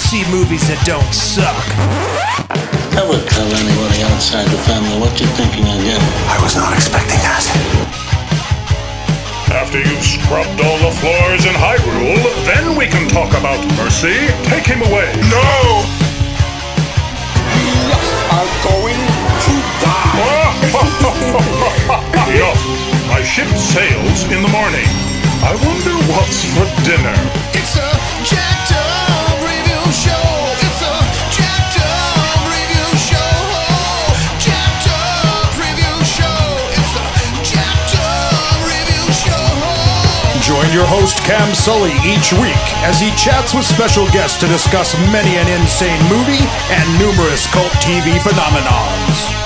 entitled to see movies that don't suck. Never tell anybody outside the family what you're thinking of getting. I was not expecting that. After you've scrubbed all the floors in Hyrule, then we can talk about Mercy. Take him away. No! We are going to die! Enough. My ship sails in the morning. I wonder what's for dinner. It's a Your host Cam Sully each week as he chats with special guests to discuss many an insane movie and numerous cult TV phenomenons.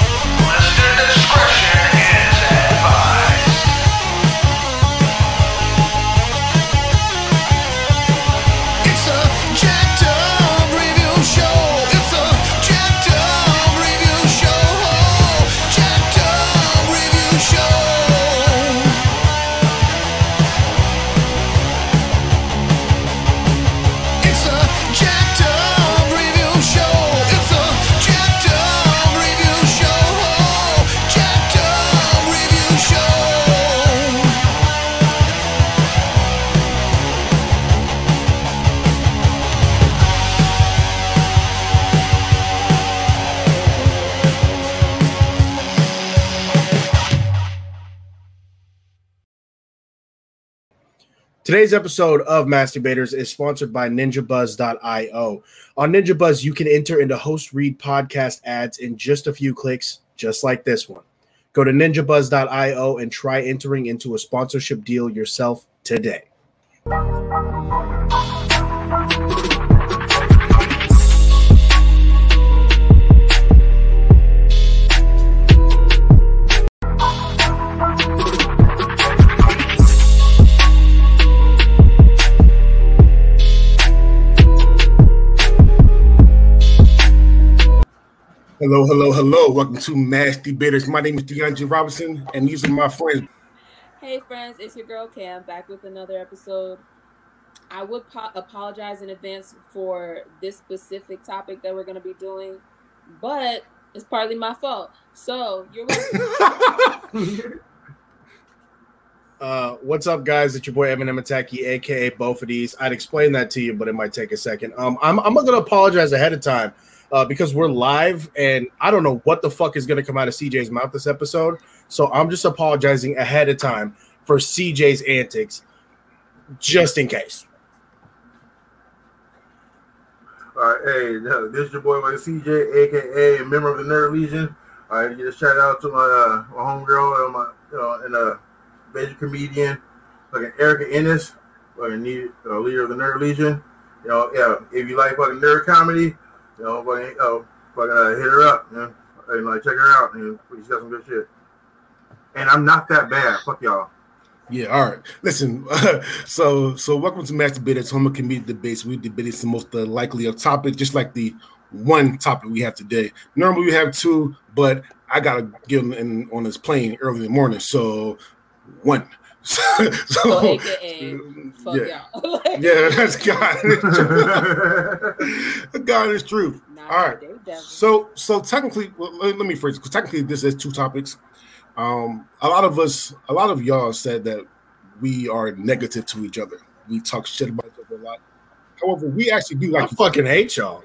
Today's episode of Masturbators is sponsored by NinjaBuzz.io. On NinjaBuzz, you can enter into host read podcast ads in just a few clicks, just like this one. Go to NinjaBuzz.io and try entering into a sponsorship deal yourself today. Hello, hello, hello. Welcome to Mass Debaters. My name is DeAndre Robinson, and these are my friends. Hey friends, it's your girl Cam back with another episode. I would po- apologize in advance for this specific topic that we're going to be doing, but it's partly my fault. So you're welcome. Uh, what's up, guys? It's your boy Evan Emataki, aka both of these. I'd explain that to you, but it might take a second. Um, I'm I'm gonna apologize ahead of time uh, because we're live, and I don't know what the fuck is gonna come out of CJ's mouth this episode. So I'm just apologizing ahead of time for CJ's antics, just in case. All right, hey, this is your boy, like CJ, aka a member of the Nerd Legion. All right, get a shout out to my uh, my homegirl and my you know, and a major comedian, like an Erica Ennis, like need uh, leader of the Nerd Legion. You know, yeah, if you like fucking nerd comedy, you know, fucking, uh, fucking uh, hit her up, you know, and like check her out, and she's got some good shit. And I'm not that bad. Fuck y'all. Yeah, all right. Listen, so so welcome to Master Debaters, home of comedic debates. We debating the most uh, likely of topic, just like the one topic we have today. Normally we have two, but I gotta get in on this plane early in the morning, so one. So, so AKA, fuck yeah. y'all. yeah, that's God. God is truth. Nah, All right. So so technically, well, let, let me phrase it. 'cause technically, this is two topics. Um, a lot of us, a lot of y'all said that we are negative to each other. We talk shit about each other a lot. However, we actually do I like. fucking hate y'all.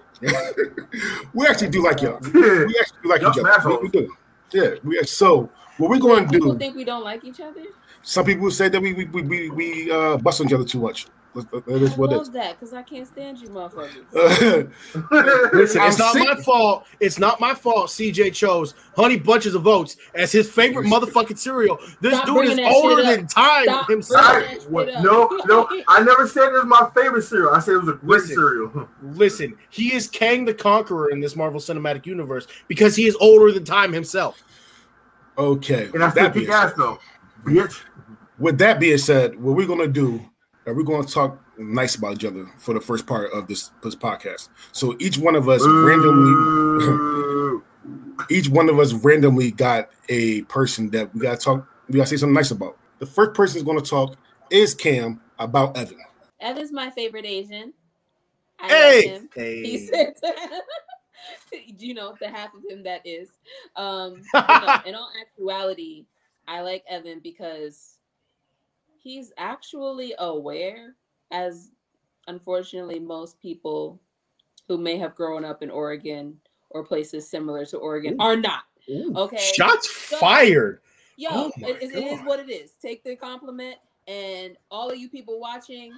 we actually do like y'all. We actually do like Y'all each other. We, we do. Yeah. We so what we're going to People do. think we don't like each other. Some people say that we we we we, we uh, bust on each other too much. That is what it love is. that because I can't stand you, motherfuckers. Listen, I'm it's not sick. my fault. It's not my fault. CJ chose Honey Bunches of Oats as his favorite motherfucking cereal. This Stop dude is older than time Stop himself. bringing that shit What? No, no, I never said it was my favorite cereal. I said it was a great Listen. cereal. Listen, he is Kang the Conqueror in this Marvel Cinematic Universe because he is older than time himself. Okay. And I still that kick ass though, bitch. with that being said, what we're gonna do are we're gonna talk nice about each other for the first part of this, this podcast. So each one of us randomly each one of us randomly got a person that we gotta talk, we gotta say something nice about. The first person is gonna talk is Cam about Evan. Evan's my favorite Asian. I Hey, love him. hey. He said, you know, the half of him that is. Um, but no, in all actuality, I like Evan because he's actually aware, as unfortunately most people who may have grown up in Oregon or places similar to Oregon are not. Ooh, Okay. Shots So- fired. Yo, Oh it, it- it is what it is. Take the compliment, and all of you people watching,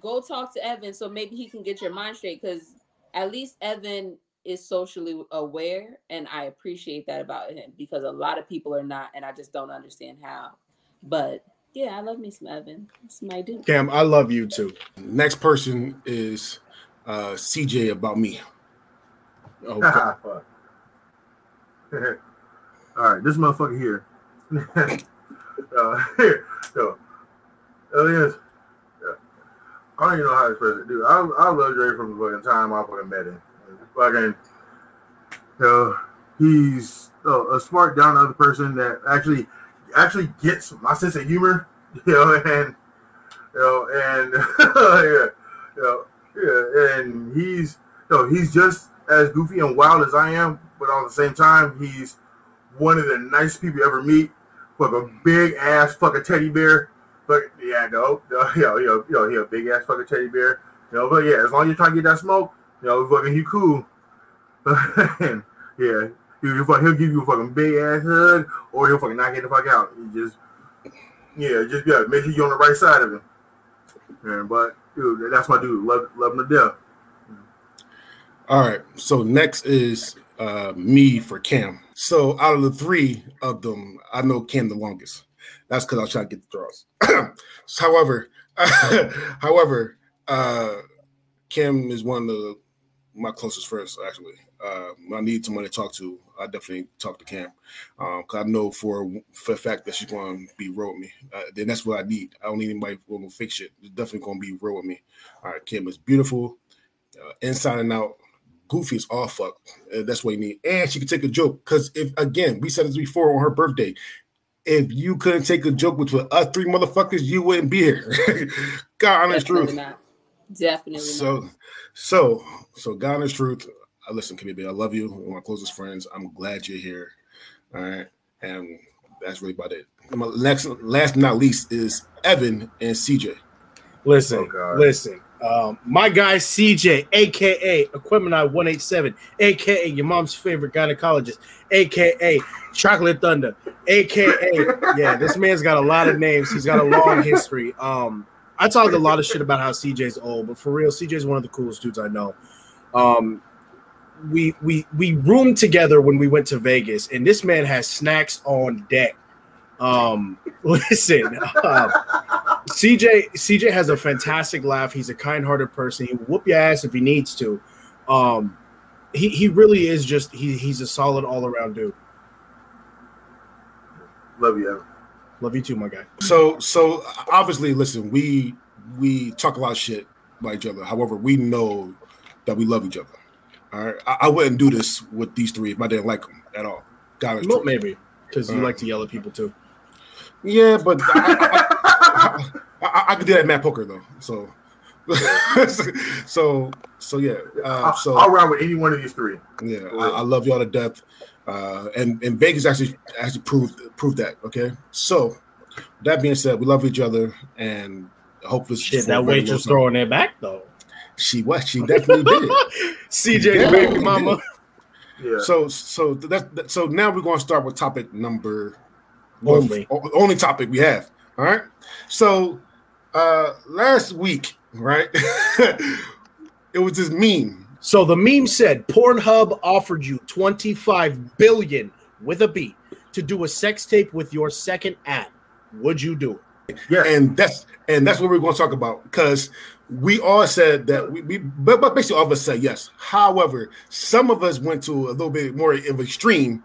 go talk to Evan so maybe he can get your mind straight. Because at least Evan is socially aware, and I appreciate that about him. Because a lot of people are not, and I just don't understand how. But yeah, I love me some Evan. It's my dude. Cam, I love you too. Next person is uh, CJ about me. Oh, All right, this motherfucker here. uh, here, yo, Elias. Yeah. I don't even know how to express it, dude. I, I love Dre from the fucking time I fucking met him. Fucking, know, he's uh, a smart, down earth person that actually actually gets my sense of humor, you know, and you know, and yeah, you know, yeah, and he's, you know, he's just as goofy and wild as I am, but on the same time, he's one of the nicest people you ever meet. With a big ass fucking teddy bear. But yeah, no, no, know, you know, he a big ass fucking teddy bear. You know, but yeah, as long as you're trying to get that smoke, you know, fucking he cool. yeah, he'll, he'll give you a fucking big ass hug, or he'll fucking knock you the fuck out. He just, yeah, just yeah, make sure you're on the right side of him. Yeah, but dude, that's my dude. Love, love him to death. All right. So next is uh, me for Cam. So out of the three of them, I know Cam the longest. That's because I was trying to get the draws. however, however, uh, Cam is one of the, my closest friends. Actually, uh, I need someone to talk to. I definitely talk to Cam because I know for for the fact that she's going to be real with me. Uh, then that's what I need. I don't need anybody who will fix shit. It's definitely going to be real with me. All right, Kim is beautiful, uh, inside and out goofy as all fuck. Uh, that's what you need. And she can take a joke. Because if again, we said this before on her birthday. If you couldn't take a joke with us three motherfuckers, you wouldn't be here. God honest truth. not. Definitely So, not. so, so, God honest truth. I listen, Kimmy, I love you. One of my closest friends. I'm glad you're here. All right, and that's really about it. And my next, last but not least, is Evan and CJ. Listen, Oh, listen. Um, my guy CJ, aka Equipment Eye 187, aka your mom's favorite gynecologist, aka Chocolate Thunder, aka yeah, this man's got a lot of names. He's got a long history. Um, I talk a lot of shit about how CJ's old, but for real, CJ's one of the coolest dudes I know. Um, we we we roomed together when we went to Vegas, and this man has snacks on deck. Um, listen, uh, CJ CJ has a fantastic laugh. He's a kind-hearted person. He will whoop your ass if he needs to. Um, he he really is just he he's a solid all-around dude. Love you, Evan. Love you too, my guy. So, so obviously, listen, we we talk a lot of shit about each other. However, we know that we love each other. All right, I, I wouldn't do this with these three if I didn't like them at all. God Well, maybe because you Uh. like to yell at people too. Yeah, but I, I, I, I, I could do that at Matt Poker though. So, so, so yeah. Uh, I'll, so I'll ride with any one of these three. yeah, I, I love y'all to death. Uh, and and Vegas actually actually proved proved that. Okay, so that being said, we love each other, and hopefully Shit, that very waitress throwing it back though. She was. She definitely did. CJ, baby mama. Yeah. So so that, that so now we're going to start with topic number Only. o- only topic we have. All right. So uh last week, right? it was this meme. So the meme said Pornhub offered you 25 billion with a B to do a sex tape with your second ad. Would you do it? yeah. And that's and that's what we're going to talk about because we all said that we, we but, but basically all of us said yes. However, some of us went to a little bit more of extreme.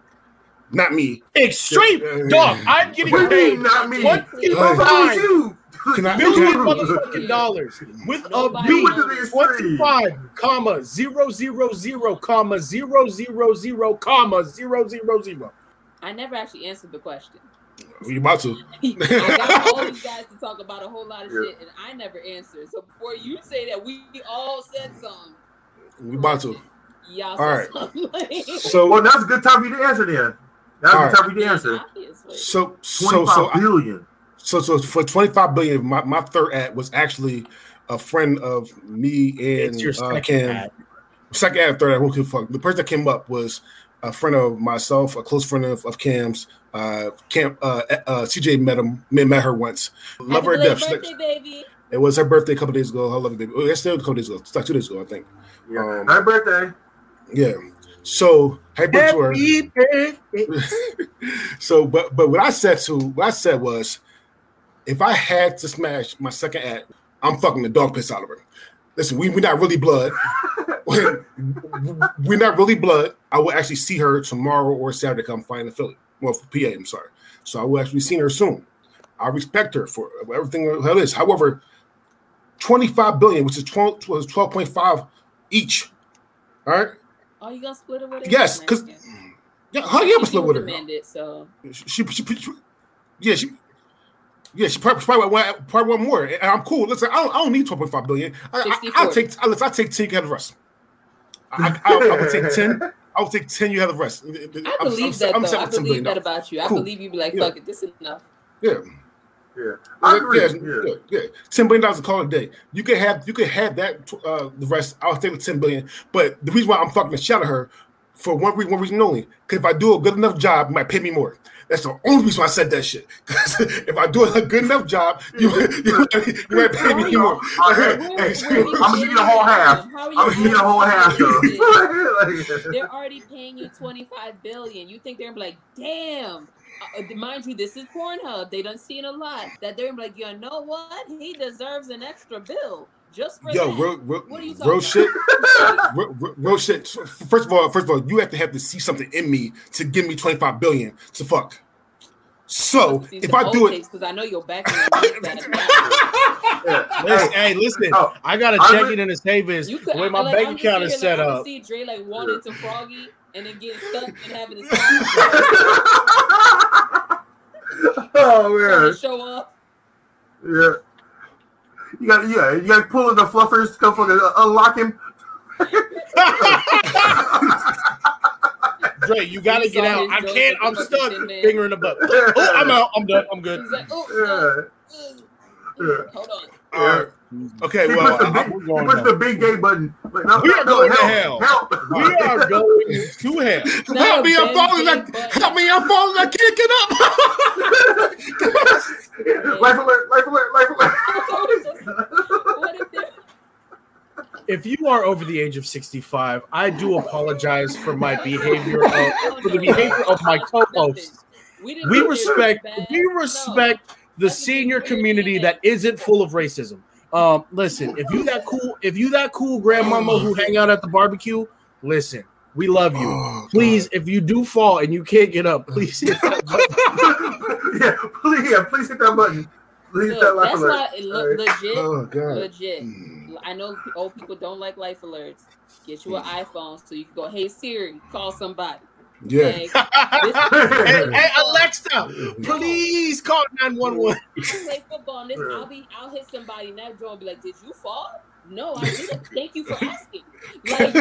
Not me. Extreme Yeah. dog. I'm getting What do you paid mean, not me? What Please. What's wrong with 25 you? Can I- million can I- motherfucking dollars with a Nobody B. You went to the extreme. 25 comma zero zero zero comma zero zero zero comma zero zero zero. I never actually answered the question. We about to. I got all these guys to talk about a whole lot of Yeah. shit, and I never answered. So before you say that we all said something, We about to. y'all All said something. So Well, that's a good time for you to answer then. That's a All good time for you to answer. Obviously. so so Twenty-five so I- billion. So so for 25 billion, my, my third ad was actually a friend of me and It's your uh, second Cam. ad. Second ad, third ad, who can fuck. The person that came up was a friend of myself, a close friend of, of Cam's. Uh, Cam, uh, uh, CJ met him, met, met her once. Love her death. She- birthday, baby. It was her birthday a couple days ago. I love it, baby. Oh, yesterday, a couple days ago. It's like two days ago, I think. Yeah. Um, Happy birthday. Yeah. So happy birthday to her. Happy birthday. so, but but what I said to what I said was, if I had to smash my second act, I'm fucking the dog piss out of her. Listen, we we're not really blood. we're not really blood. I will actually see her tomorrow or Saturday. Come find the Philly. Well, for PA, I'm sorry. So I will actually see her soon. I respect her for everything that is. However, 25 billion, which is 12 was 12.5 each. All right. Are you gonna split it with her? Yes, 'cause- Yeah, how you ever split with her? Demanded, so She, she, she, yeah, she, yeah, she probably, probably, want, probably want more. And I'm cool. Listen, I don't, I don't need 12.5 billion. I, I, I'll take, I, listen, I'll take 10, you have the rest. I, I, I, I would take 10. I would take 10, you have the rest. I believe I'm, that I'm though. I for $10 believe billion. that about you. I Cool. believe you'd be like, Yeah. fuck it, this is enough. Yeah. Yeah. I agree. Yeah, Yeah. yeah, yeah. Ten billion dollars a call a day. You could have you could have that uh the rest. I'll take the ten billion. But the reason why I'm fucking the shit out of her for one reason, one reason only. Because if I do a good enough job, you might pay me more. That's the only reason why I said that shit. Because if I do a good enough job, you you, you might pay me more. Okay. Hey, I'm gonna give you the whole half. I'm gonna give you the whole half. They're already paying you 25 billion. You think they're gonna be like, damn. Uh, mind you, this is Pornhub. They done seen a lot. That they're like, you know what? He deserves an extra bill just for Yo, that. real, real, What are you real talking shit. real, real- real shit. First of all, first of all, you have to have to see something in me to give me twenty five billion to fuck. So if I do it, because I know you're back. that. Listen, hey, listen. Oh, I gotta I check re- it in the savings You could, the way my like, bank I'm account is set like, I up. see Dre like walking to Froggy and then getting stuck and having to oh man. show up. Yeah. You got yeah, you got to pull in the fluffers, come fucking uh, unlock him. Dre, you gotta get out. I can't. I'm stuck. fucking. Finger in the butt. Oh, I'm out. I'm done. I'm good. He's like, oh, Yeah. uh, Yeah. hold on. all right. Okay, well, pushed the big, we're he going pushed now. the big gay button. Like, no, we are no, going to hell. Help. We are going to hell. help me! I'm falling. Like, help me! I'm falling. I can't get up. life alert! Life alert! Life alert! So it's just- what if you are over the age of 65, I do apologize for my behavior, of, for the behavior of my co-hosts. We, didn't We think they were respect, we No. respect the senior community that isn't full of racism. Um, listen, if you that cool, if you that cool grandmama who hang out at the barbecue, listen, we love you. Oh, Please, if you do fall and you can't get up, please hit that button. yeah, please, yeah, please hit that button. Please hit that Look, that's alert. why look, legit, Oh god. legit. I know old people don't like life alerts. Get you an iPhone so you can go, hey Siri, call somebody. Yeah. Like, hey, hey, Alexa, please call 911. play football this, I'll be I'll hit somebody and that joint be like, Did you fall? No, I didn't. Thank you for asking. Like.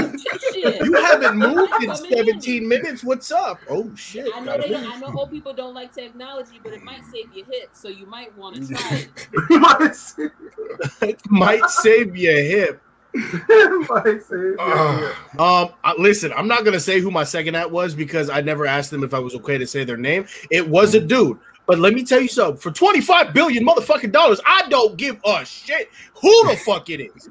You haven't moved in Come in. 17 minutes. What's up? Oh shit. I know they. I know old people don't like technology, but it might save your hip, so you might want to try it. You might say- It might save your hip. you might say- yeah, Ah. Um, I- listen, I'm not gonna say who my second at was because I never asked them if I was okay to say their name. It was a dude. But let me tell you something. For 25 billion motherfucking dollars, I don't give a shit who the fuck it is.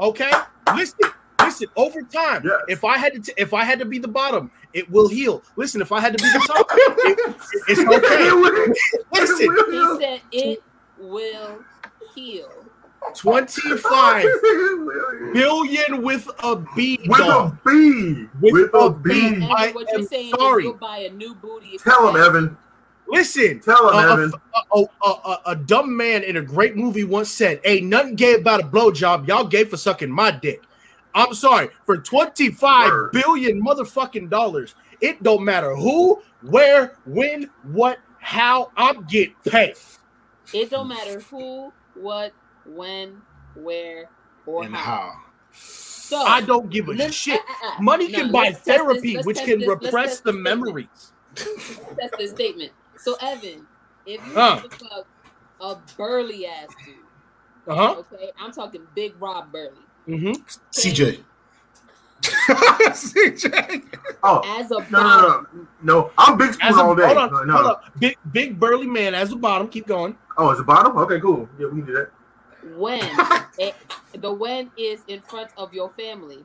Okay, listen, listen. Over time, Yes. if I had to, t- if I had to be the bottom, it will heal. Listen, if I had to be the top, it- it's okay. will- Listen, it will He said it will heal. 25 It will heal. billion with a B, With dog. a B. With With a a B. B. And what am you're saying sorry. is you'll buy a new booty. Tell him, Evan. Listen, Tell him, a, Evan. a, a, a, a dumb man in a great movie once said, "Ain't nothing gay about a blowjob. Y'all gay for sucking my dick." I'm sorry for twenty-five billion Word. motherfucking dollars. It don't matter who, where, when, what how I'm getting paid. It don't matter who, what, when, where, or And how. how? So I don't give a let's- shit. uh, uh, uh. Money No, can buy let's this- therapy, which can this- repress the statement. memories. That's the statement. So Evan, if you Huh. look up a burly ass dude, Uh huh. okay, I'm talking Big Rob Burley, Mm-hmm. CJ. CJ. Oh, as a no, no, no, no. I'm big spoon a, all day. hold on, no, no. hold on. Big, big burly man as a bottom. Keep going. Oh, as a bottom. Okay, cool. Yeah, we can do that. When it, eh, the when is in front of your family,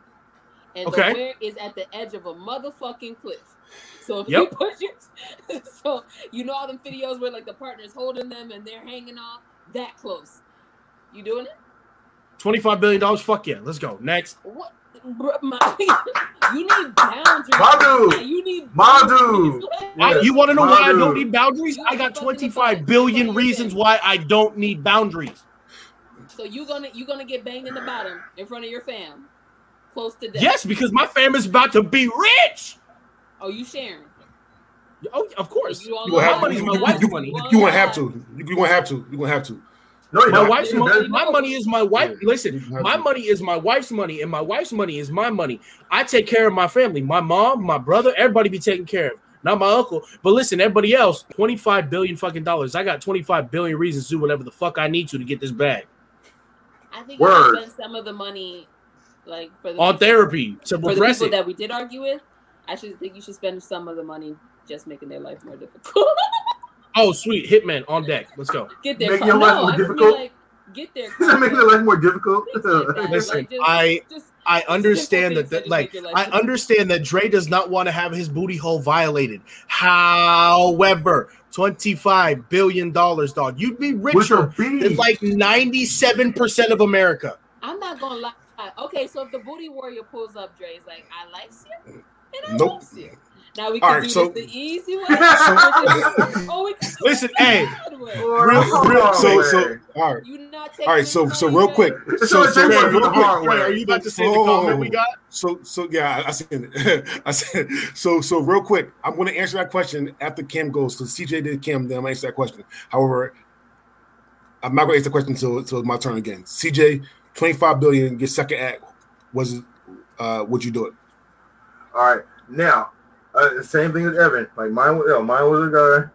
and Okay. the where is at the edge of a motherfucking cliff. So if Yep. you put your, so you know all them videos where like the partner's holding them and they're hanging off that close. You doing it? Twenty-five billion dollars. Fuck yeah. Let's go. Next. What? Bruh, my, you need boundaries. Madu. You need Madu. boundaries. I- Yes, you want to know why I don't need boundaries? I got twenty-five billion reasons why I don't need boundaries. So you gonna you gonna get banged in the bottom in front of your fam, close to death. Yes, because my fam is about to be rich. Oh, you sharing? Oh, of course. You You gonna have, money's you, my you, wife's you, money. you won't have to. You, you gonna have to. You gonna have to. No, you're My not. wife's You're money. not. My money is my wife. Yeah, Listen, my to. money is my wife's money, and my wife's money is my money. I take care of my family. My mom, my brother, everybody be taken care of. Not my uncle, but listen, everybody else. Twenty-five billion fucking dollars. I got twenty-five billion reasons to do whatever the fuck I need to to get this bag I think you Word. should spend some of the money, like for the on people- therapy to for the people it. that we did argue with. I should think you should spend some of the money just making their life more difficult. Oh, sweet, Hitman on deck. Let's go. get their Making car- your life no, more I mean, difficult? like, get their Is that making their life more difficult? Things like that. Listen, Like, just- I just I understand that, that that like make your life I understand that Dre does not want to have his booty hole violated. However, twenty-five billion dollars, dog. You'd be With richer than like ninety-seven percent of America. I'm not gonna lie. Okay, so if the booty warrior pulls up, Dre's like, I like you and I Nope. wants you. Now we can right, do so- this the easy way. So- oh, we can Listen, it hey, hard way. Real- Hold real- So, so, all right, You not all taking right. So, so real quick. So So, so, so real quick. Dre, are you about to say the comment we got? So, so yeah, I I said it. I said so. So real quick, I'm going to answer that question after Kim goes. So CJ did Kim, then I'm gonna answer that question. However, I'm not going to answer the question until until it's my turn again. CJ, 25 billion, get second act. Was it? Uh, would you do it? All right, now uh, the same thing as Evan. Like mine, was- you know, mine was a guy,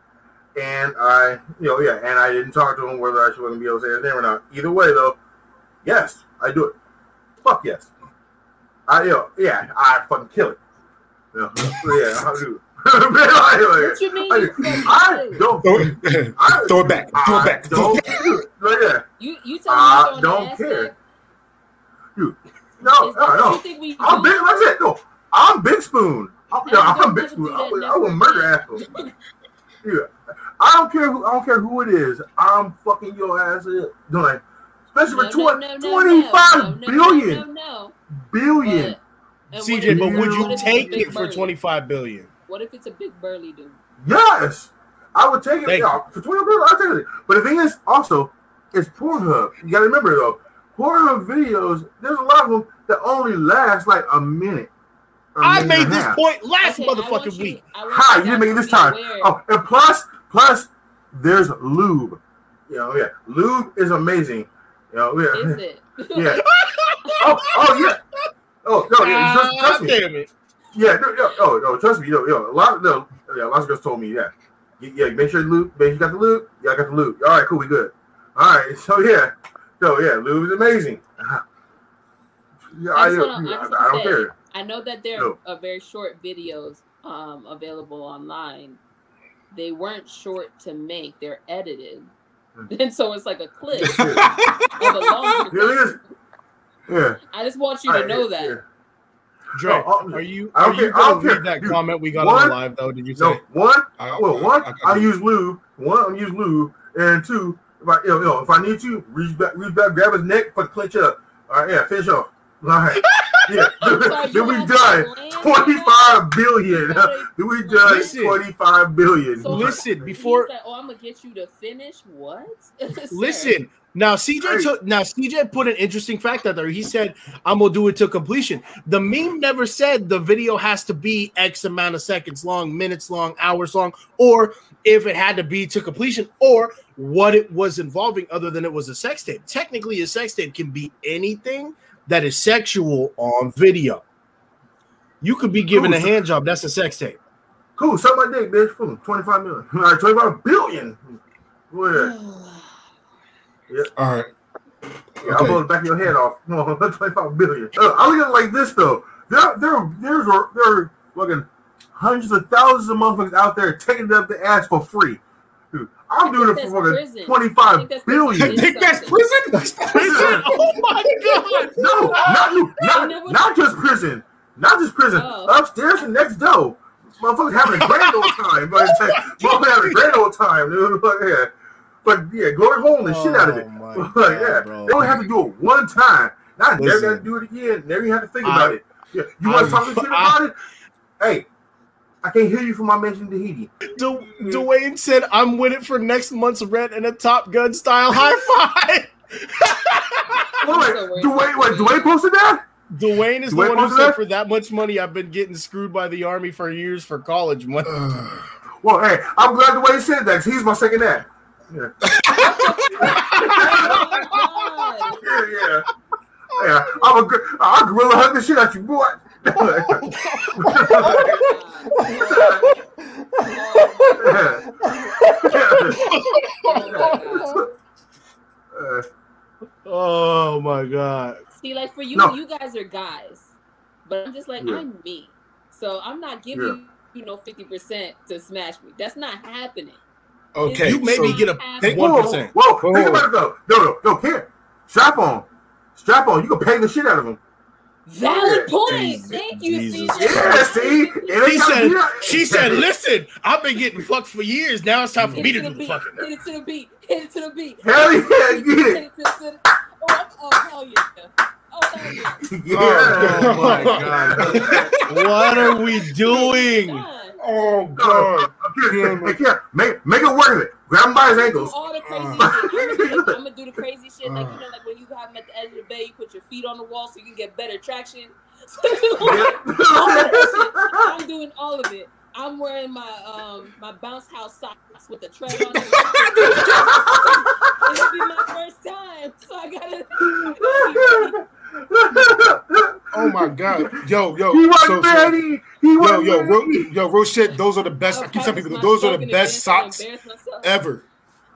and I, you know, yeah, and I didn't talk to him whether I should let him be able to say his name or not. Either way, though, yes, I do it. Fuck yes. I, you know, yeah, I fucking kill it. You know, yeah, I do. What you mean? I, you I it? don't. Throw it, I, throw it back. Throw it back. Throw don't it do it. Like that. You you tell I me don't ass care. You. No, that no, no. you I'm big. Like I said, no. I'm Big Spoon. I'm, no, I'm Big Spoon. I that will, I will murder again. assholes. Yeah. I don't care. Who, I don't care who it is. I'm fucking your ass up. Don't Especially No, for no, tw- no, no, no, no, billion. No. Billion. But, and CJ, but would you if it's a take it for burly? twenty-five billion? What if it's a big burly dude? Yes, I would take it. Thank Yeah, for twenty billion, I'll take it. But the thing is, also, it's Pornhub. You got to remember though, Pornhub videos. There's a lot of them that only last like a minute. Or a I minute made this half. point last Okay, motherfucking you- week. I Hi, you guys didn't make it this time. aware- Oh, and plus, plus, there's lube. You oh, know, yeah, lube is amazing. You oh, know, yeah, Is it? yeah. oh, oh yeah. Oh no, yeah, trust, trust me. damn it! Yeah, no, no, oh, no, trust me. Yo, yo, a lot of no, yeah, lots of girls told me, yeah, yeah. Make sure you lube. Make sure you got the lube. Yeah, I got the lube. All right, cool, we good. All right, so yeah, so yeah, lube is amazing. Yeah, I, I I, wanna- I I, just don't say, care. I know that there No. are very short videos um, available online. They weren't short to make; they're edited, Hmm. and so it's like a clip of Yeah, a long. Here it is. Yeah. I just want you to All know right, that. yeah. Dre, No, oh, are you I are don't you care- I don't gonna read that Dude, comment we got one- on live though? Did you say? No, one. I- Well, one, I- I, I- use lube. One, I use lube, and two, if I, you know, if I need to, reach back, reach back, grab his neck, but clinch it up. All right, yeah, finish off. All right. Yeah. sorry, then we have done twenty-five billion. gotta- Then we done Listen. twenty-five billion. So Listen, before like, oh, I'm gonna get you to finish what? Listen. Now CJ Hey. took now CJ put an interesting fact out there. He said, I'm gonna do it to completion. The meme never said the video has to be X amount of seconds long, minutes long, hours long, or if it had to be to completion, or what it was involving other than it was a sex tape. Technically, a sex tape can be anything that is sexual on video. You could be given a Cool. hand job, that's a sex tape. Cool, suck my dick, bitch. Boom, twenty-five million. All right, twenty-five billion. Go ahead. All right. Yeah, I'll blow the back of your head off. No, 25 billion. Uh, I look at it like this though. There, there, there's, there are fucking hundreds of thousands of motherfuckers out there taking it up the ass for free. Dude, I'm doing it for that's fucking prison. I 25 that's billion. prison. You think that's prison? Prison? Oh my god! No, not, you. not, not just prison. Not just prison. Oh. Upstairs and next door. Motherfuckers having a grand old time. But motherfuckers having a grand old time. Dude. But, yeah. but yeah, glory hole the shit out of it. Oh my God, yeah, bro. they only have to do it one time. Not never Listen. got to do it again. Never even have to think I- about it. Yeah, you wanna talk shit about it? Hey, I can't hear you from my mention Tahiti. Du- Dwayne said, "I'm with it for next month's rent and a Top Gun style high five." Wait, wait, Dwayne, wait. Dwayne posted that? Dwayne is Dwayne the one who said, that? "For that much money, I've been getting screwed by the army for years for college money." Well, hey, I'm glad Dwayne said that because he's my second dad. Yeah. Oh. Yeah, yeah. Yeah, I'm a, gr- I'll gorilla hug the shit out you, boy. Oh my god! See, like for you, No. you guys are guys, but I'm just like Yeah. I'm me, so I'm not giving you know fifty percent to smash me. That's not happening. Okay. You maybe so- get a Hey, one whoa, percent. whoa, Whoa. think about it though. No, no, no, kid. Strap on. Strap on. You can pay the shit out of him. Valid Yeah. point. Jesus. Thank you, Jesus CJ. Yeah, see? It She said, "She said, listen, I've been getting fucked for years. Now it's time for me to to do the the beat. fucking." Hit it to the beat. Hit it to the beat. Hell yeah, get Hit it. it to the. Oh, oh hell yeah. Oh hell yeah. Yeah. Oh my god! what are we doing? Done. Oh No, God. okay, hey, kid, make, make it worth it. Grab him by his ankles. all the crazy Uh. shit. I'm gonna, do the crazy shit, like you know, like when you have them at the edge of the bed, you put your feet on the wall so you can get better traction. all that shit. I'm doing all of it. I'm wearing my um my bounce house socks with the tread on it. It'll be my first time, so I gotta. Oh my God. Yo, yo. He was so- so- ready. He Yo, was yo, ro- ready. yo, real shit. Those are the best. I keep telling people those are the best socks ever.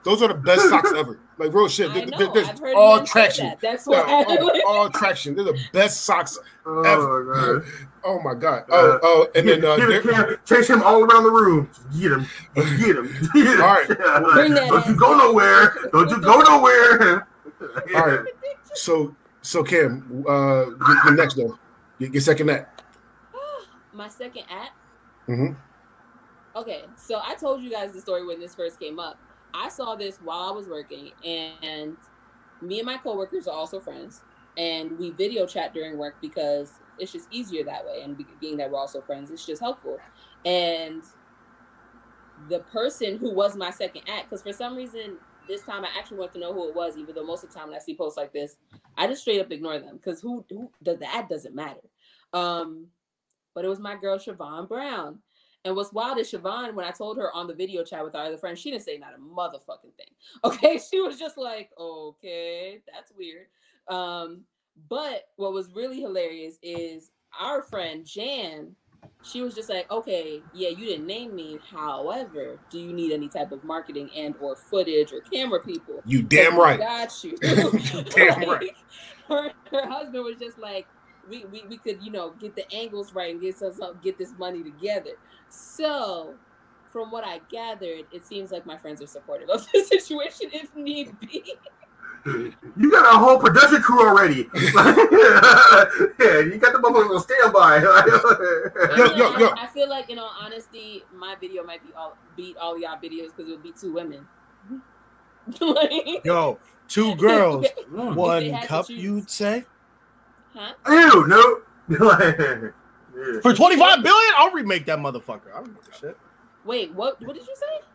Those are the best socks ever. Like real shit. I There- know, there- there's all traction. that. That's Yeah, why. all, all traction. They're the best socks Oh, ever. God. Oh my god. Oh, oh, and then uh, Get there- him, chase him all around the room. Get him. Get him. Get him. All right. Bring that Don't you go nowhere. Don't you go nowhere. all right. So, so Cam, uh, your, your next though, your, your second act. My second act. Mhm. Okay, so I told you guys the story when this first came up. I saw this while I was working, and me and my coworkers are also friends, and we video chat during work because it's just easier that way. And being that we're also friends, it's just helpful. And the person who was my second act, because for some reason this time I actually want to know who it was, even though most of the time when I see posts like this, I just straight up ignore them because who who the ad doesn't matter. Um, but it was my girl Siobhan Brown. And what's wild is Siobhan, when I told her on the video chat with our other friend, she didn't say not a motherfucking thing. Okay. She was just like, okay, that's weird. Um, but what was really hilarious is our friend Jan, she was just like, okay, yeah, you didn't name me. However, do you need any type of marketing and or footage or camera people? You damn right. Got you. You damn right. Her, her husband was just like, we, we, we could, you know, get the angles right and get us up, get this money together. So, from what I gathered, it seems like my friends are supportive of the situation if need be. You got a whole production crew already. yeah, you got the motherfuckers on standby. Yo, yo, yo. I, I feel like, in all honesty, my video might be all beat all y'all videos because it would be two women. like, Yo, two girls, one cup. You'd say? huh? Ew, no. yeah. For 25 billion, I'll remake that motherfucker. I don't give a shit. Wait, what? What did you say?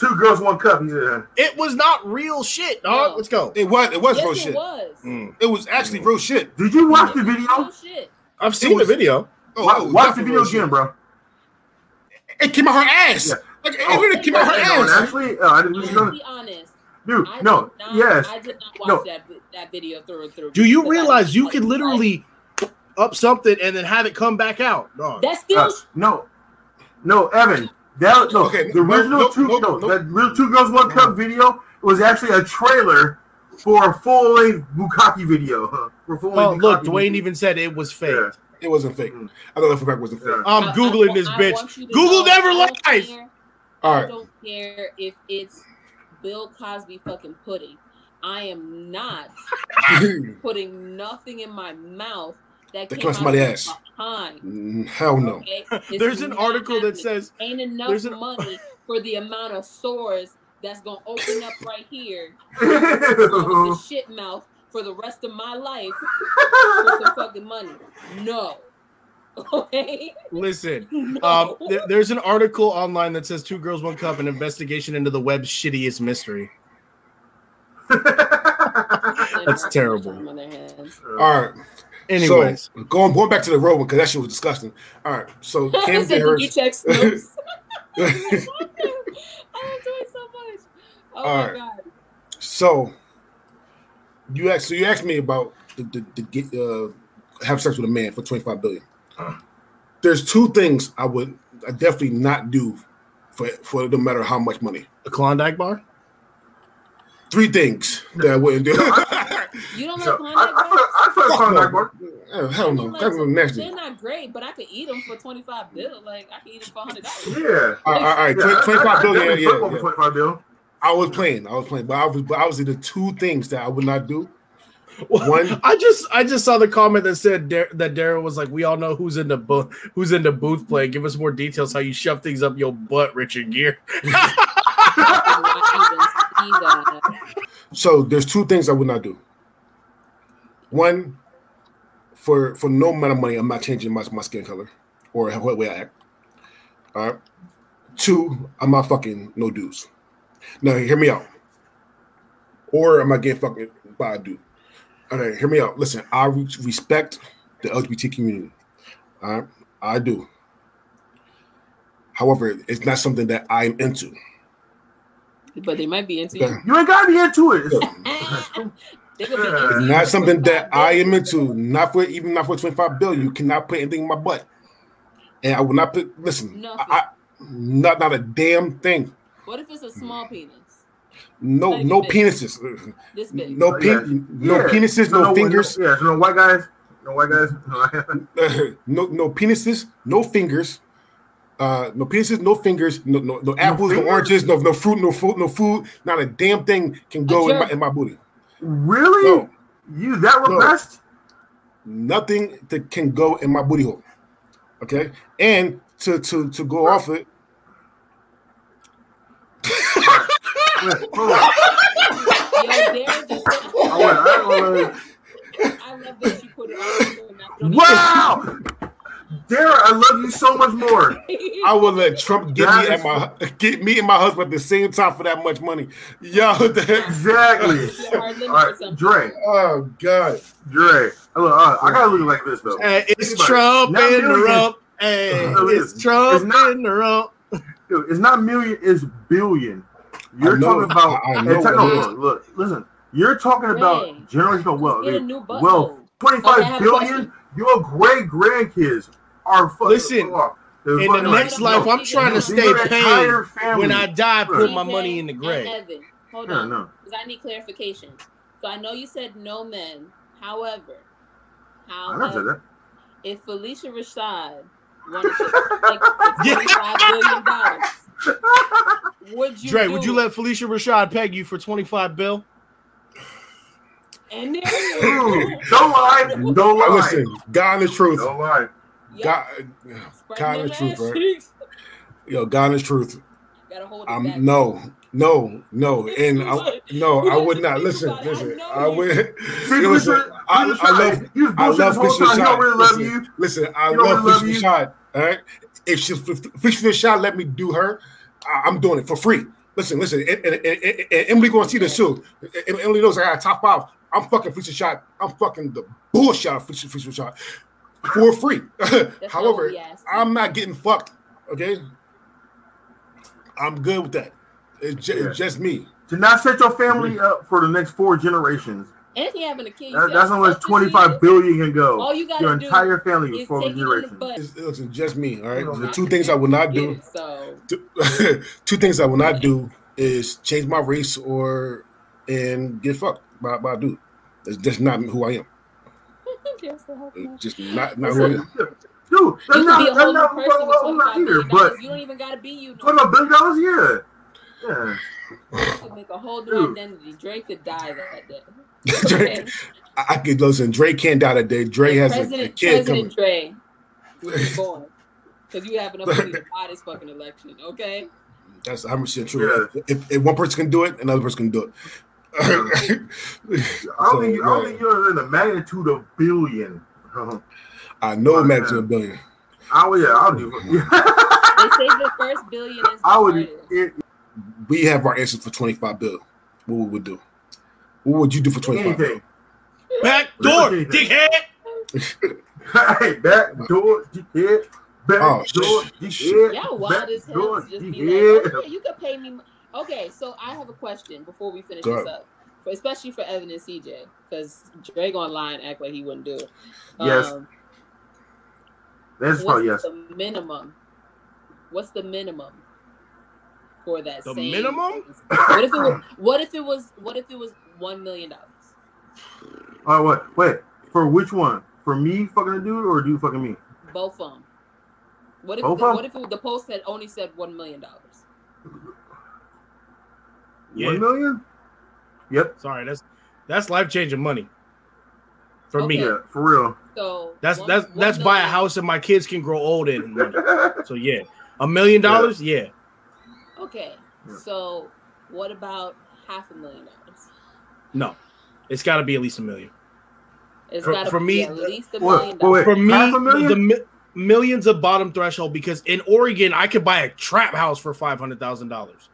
Two girls, one cup. He said, It was not real shit, dog. No. Let's go. It was it was yes, real it shit. was. Mm. It was actually real shit. "Did you watch the video? shit. I've seen was- the video. Oh, Wa- it watch the video again, bro." It came out her ass. Yeah. Like, it really came out her Oh, ass. actually, uh, I didn't I'm you gonna know, be honest. dude. I No, did not, yes, I did not watch No. that that video through and through. Do you realize you like- could literally up something and then have it come back out? Dog. That's still. uh, no, no, Evan. That no, Okay, the original no, two, no, no, no. that real two girls, one cup video was actually a trailer for a full length bukkake video. Huh? For full oh, look, Dwayne movie. even said it was fake. Yeah. It wasn't fake. Mm. I thought that for fact wasn't fake. Yeah. I'm I- I googling want- this I bitch. want you to Google know, never lies. care- All I don't care if it's Bill Cosby fucking pudding. I am not putting nothing in my mouth that, That came comes out somebody's ass. behind. Mm, Hell no. Okay? There's an not article that says ain't enough there's an- money for the amount of sores that's gonna open up right here the shit mouth for the rest of my life for some fucking money. No. Okay. Listen, No. um, there- there's an article online that says Two Girls, One Cup, an investigation into the web's shittiest mystery. That's terrible. On their hands. All right. Anyways, so, going going back to the road one because that shit was disgusting. All right, so Cam Said did hers. he. I love doing so much. Oh All my right. god. so you asked so you asked me about the, the, the get uh have sex with a man for twenty five billion. There's two things I would I definitely not do for for no matter how much money. the Klondike bar. Three things that I wouldn't do. You don't So, like I, Klondike I, bars? I, I feel like Fuck Klondike no. bar. Oh, hell no, like, that's. They're not great, but I could eat them for twenty five bill. Like I could eat them for hundred dollars. Yeah. All right, all right, Yeah, I- twenty I- five I billion. Yeah, yeah, yeah. 25 bill. I was playing, I was playing, but I was, but obviously the two things that I would not do. One, One- I just I just saw the comment that said Dar- that Daryl was like, "We all know who's in the booth, who's in the booth play. Give us more details how you shove things up your butt, Richard Gere." I did not even see that. So there's two things I would not do. One, for for no amount of money, I'm not changing my, my skin color or what way I act. All right. Two, I'm not fucking no dudes. Now hear me out. Or am I getting fucking by a dude? All right, hear me out. Listen, I re- respect the LGBT community. All right, I do. However, it's not something that I'm into. But they might be into you. You ain't gotta be into it. They could be Yeah. into you not something that I am into. Not for even not for 25 bill. You cannot put anything in my butt. And I will not put listen, Nothing. I, I not not a damn thing. What if it's a small penis? No, Like no this. penises. This big. No Oh, pen, no Yeah. penises, no, no, fingers, No, yeah, no white guys. No white guys. no no penises, no fingers. Uh, no penises, no fingers, no no, no apples, no, fingers? oranges, no no fruit, no food, no food. Not a damn thing can go in my, jerk. in my booty. Really? No. You that No. repressed? nothing that can go in my booty hole. Okay, and to to to go off it, Wait, hold on. Yo, just I want- I want- I love that you put it on there and not put it on Wow, Dara, I love you so much more. I will let Trump get That me is- at my get me and my husband at the same time for that much money. Yo, that, Exactly. Your hard limit All or right, something. Dre, oh god, Dre. Look, uh, I gotta look like this though. Hey, it's Think about it. Trump Not in the millions. rump. Hey, it's isn't. Trump It's not- in the rump. Dude, it's not million, it's billion. You're I know- talking about. I- I know check- no, look, look, listen. You're talking about generational wealth. get a new butthole. Wealth. Okay, I Twenty-five have a billion. question. Your great grandkids are. Listen, fuck. In the like, next no, life, I'm trying to stay your paid. When I die, put Right. my money in the grave. Evan, hold Yeah, on, no. because I need clarification. So I know you said no men. However, I however, if Phylicia Rashad wanted to like Yeah. twenty-five billion dollars, would you? Dre, do would you let Phylicia Rashad peg you for 25 bill? And there Dude, you don't lie. Don't lie. listen, God and the truth, Don't lie. God, Spread God them and truth, ass right? Yo, God is truth. Gotta hold back. I'm no, no, no, and I, no, I would not listen. Listen, know I you. would. See, listen, listen, I, I love, trying- I love this whole Phylicia time. He don't Rashad. really love listen, you. listen, I He love really love Phylicia. Rashad. All right, if she Phylicia Rashad let me do her, I- I'm doing it for free. Listen, listen, and, and, and, and- and Emily gonna see this too. Emily knows I got a top five. I'm fucking Phylicia Rashad. I'm fucking the bullshit out of Phylicia, Phylicia Rashad for free. However, what we asked. I'm not getting fucked. Okay, I'm good with that. It's, ju- Yeah. it's just me. To not set your family mm-hmm. up for the next four generations. And he having a kid. That, that's how how much 25 is? billion can go. All you gotta Your do entire family was is four take it in the generations. butt. It's, it's just me. All right. The two things I will not do. So two, two things I will not do is change my race or and get fucked by, by a dude. That's just not who I am. Yes, I hope not. It's just not not who Dude, that's You can not, be that's not person what I'm not twenty-five here. billion But. You don't even gotta be you. No twenty more. five billion dollars, yeah, yeah. You could make a whole new Dude. identity. Drake could die that day. Dre, I, I could listen. Dre can't die that day. Dre has a, a President, kid President coming. Dre was born. Because you have enough money to buy this fucking election, okay? That's 100 percent true. If, if one person can do it, another person can do it. I don't think I don't think you're in the magnitude of billion. I know magnitude of billion. I would, yeah, I'll do. Yeah. They say the first billion is I would. It, We have our answers for 25 bill. What would we do? What would you do for 25. Back door, dickhead. hey, back door, dickhead. Back Oh, door, dickhead. Y'all wild back as hell door, just be like, oh, yeah, you could pay me. Okay, so I have a question before we finish Go this ahead. up, for, especially for Evan and CJ, because Drake online act like he wouldn't do it. Yes. Um, That's what's yes. the minimum? What's the minimum for that? The same- minimum? What if it was? What if it was? What if it was one million dollars? Oh, what? Wait, for which one? For me fucking a dude or dude fucking me? Both of them. What if? Both the, what if it, the post had only said one million dollars? Yeah. One million? Yep. Sorry, that's that's life changing money for me. Yeah, for real. So That's one- that's one that's buy a house and my kids can grow old in. money. So yeah, a million dollars. Yeah, Okay, Yeah. so what about half a million dollars? no, it's got to be at least a million. It's uh, For- got to be me, at least a million wait, wait. dollars. For me, Half a the, million? the mi- millions of bottom threshold because in Oregon I could buy a trap house for five hundred thousand dollars.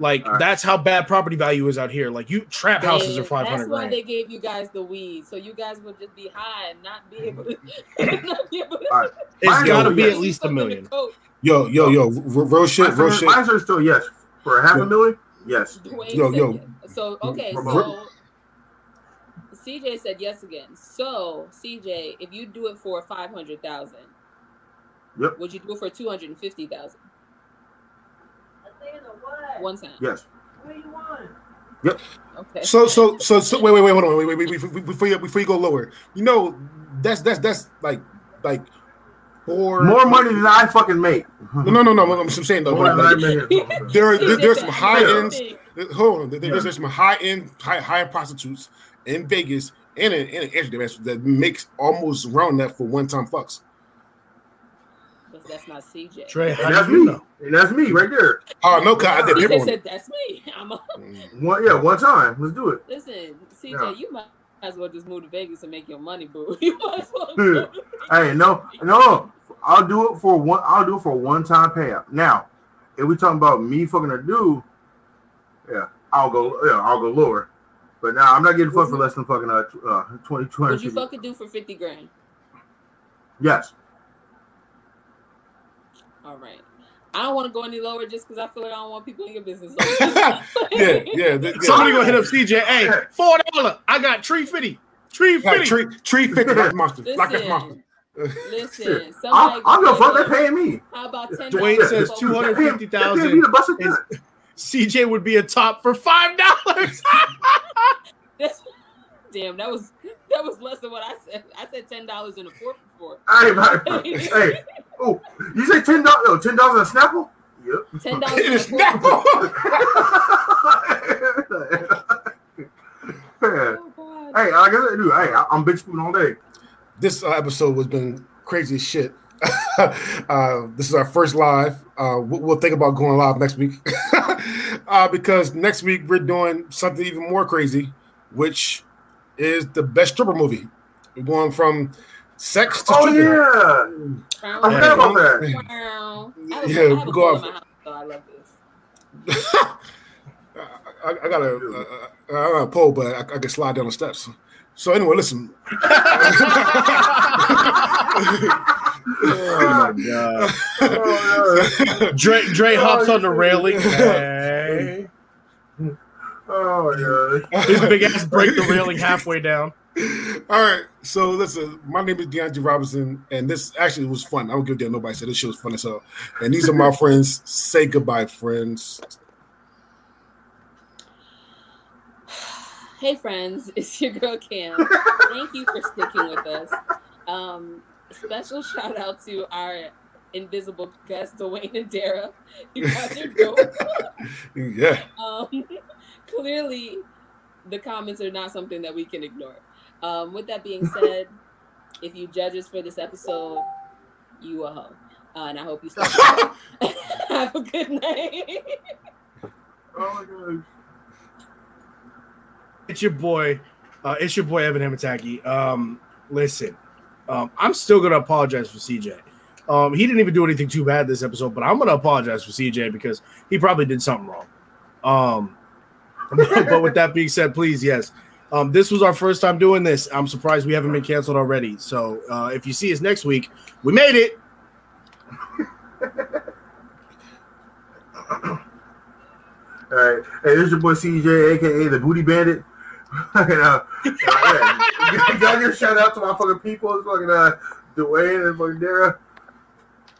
Like All right. that's how bad property value is out here. Like you trap houses are five hundred. That's why grand. they gave you guys the weed, so you guys would just be high and not be able to. not be able to All right. It's Mine got to be yes. at least a million. Yo, yo, yo, real shit, real shit. my answer is still yes. For a half Yeah. a million? Yes. Dwayne Yo, yo. yes. So okay, so CJ said yes again. So CJ, if you do it for five hundred thousand, Yep. would you do it for two hundred and fifty thousand? One time. Yes. What do you want? Yep. Okay. So, so, so, so, wait, wait, wait, hold on, wait, wait, wait, wait, before you, before you go lower. You know, that's that's that's like, like, four More money than I fucking make. No, no, no, no. I'm saying though, More like, like, make. there, there, CJ there's said some high Yeah. ends. Hold on, there- there's, Yeah. there's some high end, high high prostitutes in Vegas and in, in Amsterdam that makes almost around that for one time fucks. But that's not CJ. Trey, And that's me. know? And that's me right there. Oh no, cause I did paper CJ said it. that's me. I'm a, One, yeah, one time. Let's do it. listen, CJ, Yeah. you might as well just move to Vegas and make your money, boo. You might as well. Hey, no, no. I'll do it for one. I'll do it for one time payout. Now, if we talking about me fucking a dude, yeah, I'll go. Yeah, I'll go lower. But now I'm not getting fucked for less than fucking uh, tw- uh 20, Would you fucking do for fifty grand? Yes. All right. I don't want to go any lower just because I feel like I don't want people in your business. yeah, yeah. th- yeah. Somebody gonna hit up CJ. Hey, four dollar. I got tree fifty. Tree Like fifty. tree, tree fifty like monster, like that Listen, monster. listen. I'm, Somebody I'll go fuck. go They're paying me. How about ten? Dwayne says two hundred fifty thousand. two hundred fifty They're paying me thousand. to bust a gun. CJ would be a top for five dollars. Damn, that was that was less than what I said. I said ten dollars in a four for four. Hey, hey, hey. Oh, you say ten dollars? No, ten dollars on Snapple. Yep. Ten dollars It in a is four now. for four. hey, Oh, God. like I do. hey, I- I'm big spoon all day. This uh, episode has been crazy as shit. uh, this is our first live. Uh, we'll, we'll think about going live next week uh, because next week we're doing something even more crazy, which is the best stripper movie. We're going from sex to Oh stripping. yeah, I forgot about that. Wow. I have Yeah, I we go pool off- so I love this. I, I got a, uh, I got a pole, but I, I can slide down the steps. So anyway, listen. Oh my god. Oh, Dre Dre Oh, hops on the railing. Hey. Yeah. oh yeah. His big ass break the railing halfway down. All right, so listen. My name is DeAndre Robinson, and this actually was fun. I don't give a damn. Nobody said this shit was fun as hell. And these are my friends. Say goodbye, friends. Hey friends, it's your girl Cam. Thank you for sticking with us. Um, special shout out to our invisible guest, Dwayne and Dara. You guys are dope. Yeah. um, clearly, the comments are not something that we can ignore. Um, with that being said, if you judge us for this episode, you a hoe. Uh, and I hope you stop. Have a good night. Oh my god. It's your boy. Uh, it's your boy Evan Hamataki. Um, listen, um, I'm still gonna apologize for CJ. Um, he didn't even do anything too bad this episode, but I'm gonna apologize for CJ because he probably did something wrong. Um, but with that being said, please, yes. Um, this was our first time doing this. I'm surprised we haven't been canceled already. So uh, if you see us next week, we made it. All right. Hey, this is your boy CJ, aka the Booty Bandit. Fucking, uh, uh, yeah. Gotta give a shout out to my fucking people. It's fucking uh, Dwayne and fucking Dara.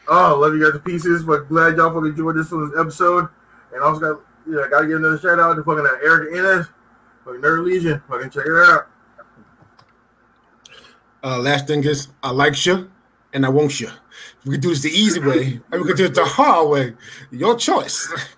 Oh, love you guys to pieces. But glad y'all fucking enjoyed this episode. And also got yeah, gotta give another shout out to fucking uh, Eric Innes, fucking Nerd Legion. Fucking check it out. Uh, last thing is, I like you and I want you. We can do this the easy way, and we can do it the hard way. Your choice.